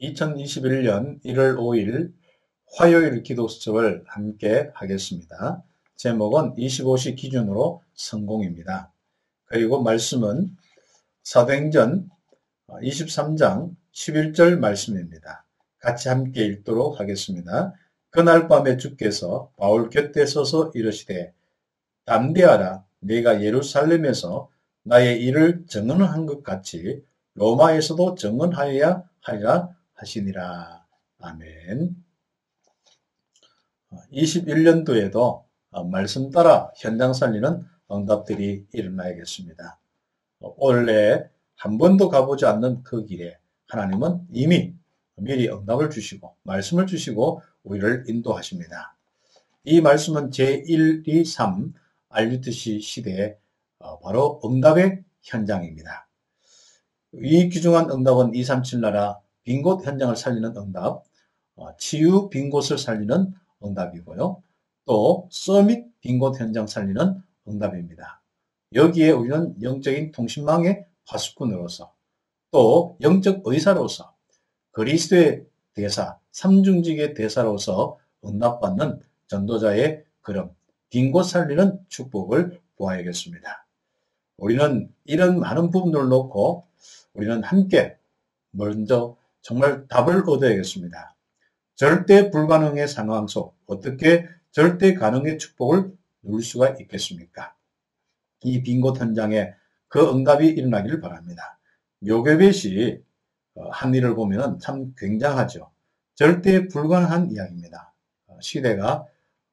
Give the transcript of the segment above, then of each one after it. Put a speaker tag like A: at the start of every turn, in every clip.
A: 2021년 1월 5일 화요일 기도 수첩을 함께 하겠습니다. 제목은 25시 기준으로 성공입니다. 그리고 말씀은 사도행전 23장 11절 말씀입니다. 같이 함께 읽도록 하겠습니다. 그날 밤에 주께서 바울 곁에 서서 이르시되 담대하라 내가 예루살렘에서 나의 일을 증언한 것 같이 로마에서도 증언하여야 하리라 하시니라. 아멘. 21년도에도 말씀 따라 현장 살리는 응답들이 일어나야겠습니다. 원래 한 번도 가보지 않는 그 길에 하나님은 이미 미리 응답을 주시고 말씀을 주시고 우리를 인도하십니다. 이 말씀은 제1, 2, 3 알류트시 시대의 어, 바로 응답의 현장입니다. 이 귀중한 응답은 237 나라 빈 곳 현장을 살리는 응답, 어, 치유 빈 곳을 살리는 응답이고요. 또 서밋 빈 곳 현장 살리는 응답입니다. 여기에 우리는 영적인 통신망의 파수꾼으로서 또 영적 의사로서 그리스도의 대사, 삼중직의 대사로서 응답받는 전도자의 그럼 빈곳 살리는 축복을 보아야겠습니다. 우리는 이런 많은 부분을 놓고 우리는 함께 먼저 정말 답을 얻어야겠습니다. 절대 불가능의 상황 속 어떻게 절대 가능의 축복을 누릴 수가 있겠습니까? 이 빈 곳 현장에 그 응답이 일어나기를 바랍니다. 묘교벳이 어, 한 일을 보면 참 굉장하죠. 절대 불가능한 이야기입니다. 어, 시대가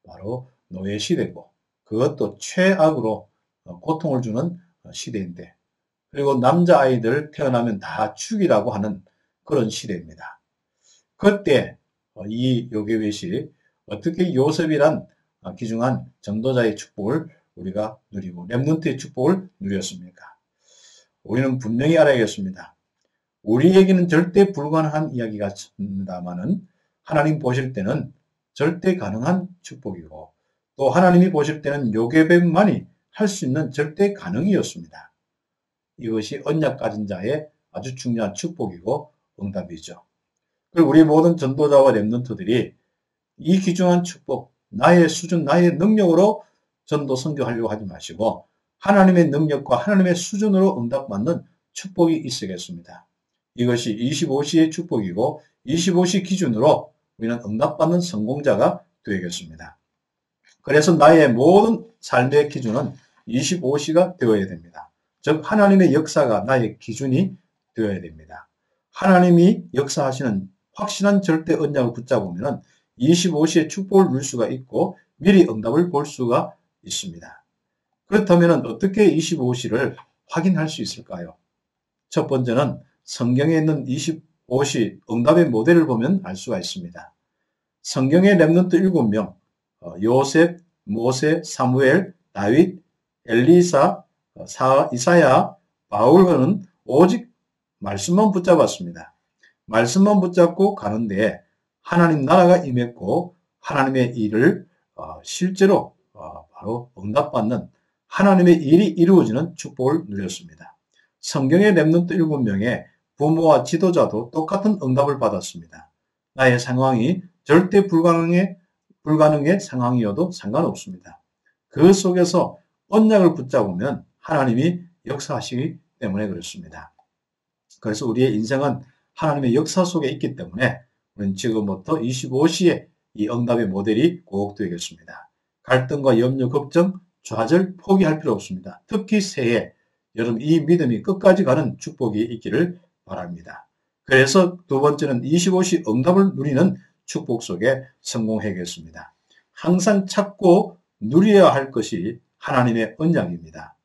A: 바로 노예 시대고 그것도 최악으로 어, 고통을 주는 시대인데 그리고 남자 아이들 태어나면 다 죽이라고 하는 그런 시대입니다. 그때 어, 이 요괴벳이 어떻게 요셉이란 어, 귀중한 전도자의 축복을 우리가 누리고 렘넌트의 축복을 누렸습니까? 우리는 분명히 알아야겠습니다. 우리에게는 절대 불가능한 이야기가 있습니다만은 하나님 보실 때는 절대 가능한 축복이고 또 하나님이 보실 때는 요괴뱀만이 할 수 있는 절대 가능이었습니다. 이것이 언약 가진 자의 아주 중요한 축복이고 응답이죠. 그리고 우리 모든 전도자와 랩런트들이 이 귀중한 축복, 나의 수준, 나의 능력으로 전도 선교하려고 하지 마시고 하나님의 능력과 하나님의 수준으로 응답받는 축복이 있어야겠습니다. 이것이 25시의 축복이고 25시 기준으로 우리는 응답받는 성공자가 되겠습니다. 그래서 나의 모든 삶의 기준은 25시가 되어야 됩니다. 즉 하나님의 역사가 나의 기준이 되어야 됩니다. 하나님이 역사하시는 확실한 절대 언약을 붙잡으면 25시의 축복을 누릴 수가 있고 미리 응답을 볼 수가 있습니다. 그렇다면 어떻게 25시를 확인할 수 있을까요? 첫 번째는 성경에 있는 25시 응답의 모델을 보면 알 수가 있습니다. 성경의 랩런트 7명, 어, 요셉, 모세, 사무엘, 다윗, 엘리사, 어, 사, 이사야, 바울은 오직 말씀만 붙잡았습니다. 말씀만 붙잡고 가는데 하나님 나라가 임했고 하나님의 일을 어, 실제로 바로 응답받는 하나님의 일이 이루어지는 축복을 누렸습니다. 성경의 랩런트 7명의 부모와 지도자도 똑같은 응답을 받았습니다. 나의 상황이 절대 불가능의, 불가능의 상황이어도 상관없습니다. 그 속에서 언약을 붙잡으면 하나님이 역사하시기 때문에 그렇습니다. 그래서 우리의 인생은 하나님의 역사 속에 있기 때문에 우리는 지금부터 25시에 이 응답의 모델이 꼭 되겠습니다. 갈등과 염려, 걱정, 좌절, 포기할 필요 없습니다. 특히 새해, 여러분 이 믿음이 끝까지 가는 축복이 있기를 바랍니다. 그래서 두 번째는 25시 응답을 누리는 축복 속에 성공해야겠습니다. 항상 찾고 누려야 할 것이 하나님의 언약입니다.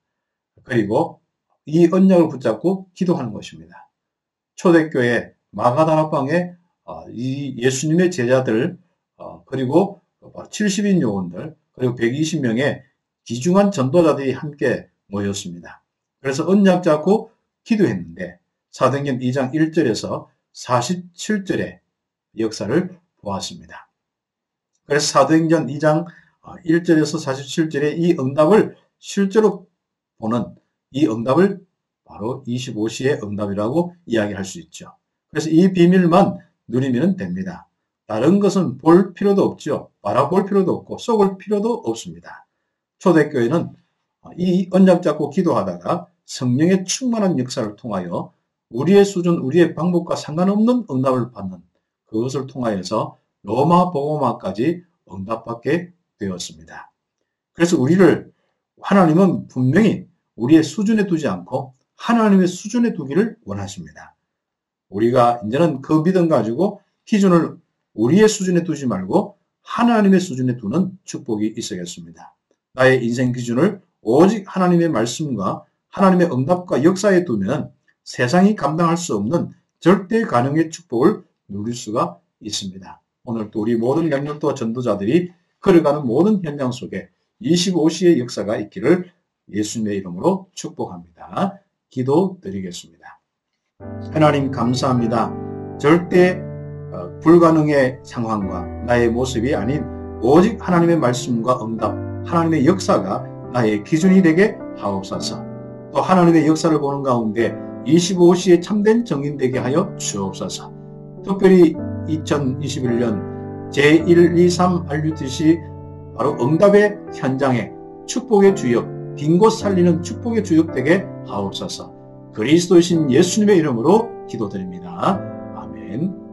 A: 그리고 이 언약을 붙잡고 기도하는 것입니다. 초대교회 마가다락방에 어, 이 예수님의 제자들 어, 그리고 70인 요원들 그리고 120명의 귀중한 전도자들이 함께 모였습니다. 그래서 언약 잡고 기도했는데 사도행전 2장 1절에서 47절의 역사를 보았습니다. 그래서 사도행전 2장 1절에서 47절의 이 응답을 실제로 보는 이 응답을 바로 25시의 응답이라고 이야기할 수 있죠. 그래서 이 비밀만 누리면 됩니다. 다른 것은 볼 필요도 없죠. 바라볼 필요도 없고 속을 필요도 없습니다. 초대교회는 이 언약 잡고 기도하다가 성령의 충만한 역사를 통하여 우리의 수준, 우리의 방법과 상관없는 응답을 받는 그것을 통하여서 로마 보고마까지 응답받게 되었습니다. 그래서 우리를 하나님은 분명히 우리의 수준에 두지 않고 하나님의 수준에 두기를 원하십니다. 우리가 이제는 그 믿음 가지고 기준을 우리의 수준에 두지 말고 하나님의 수준에 두는 축복이 있어야겠습니다. 나의 인생 기준을 오직 하나님의 말씀과 하나님의 응답과 역사에 두면 세상이 감당할 수 없는 절대 가능의 축복을 누릴 수가 있습니다. 오늘 또 우리 모든 영역도 전도자들이 걸어가는 모든 현장 속에 25시의 역사가 있기를 예수님의 이름으로 축복합니다. 기도 드리겠습니다. 하나님 감사합니다. 절대 어, 불가능의 상황과 나의 모습이 아닌 오직 하나님의 말씀과 응답, 하나님의 역사가 나의 기준이 되게 하옵소서. 또 하나님의 역사를 보는 가운데 25시에 참된 정인 되게 하여 주옵소서. 특별히 2021년 제1, 2, 3 RUTC 바로 응답의 현장에 축복의 주역, 빈곳 살리는 축복의 주역 되게 하옵소서. 그리스도이신 예수님의 이름으로 기도드립니다. 아멘.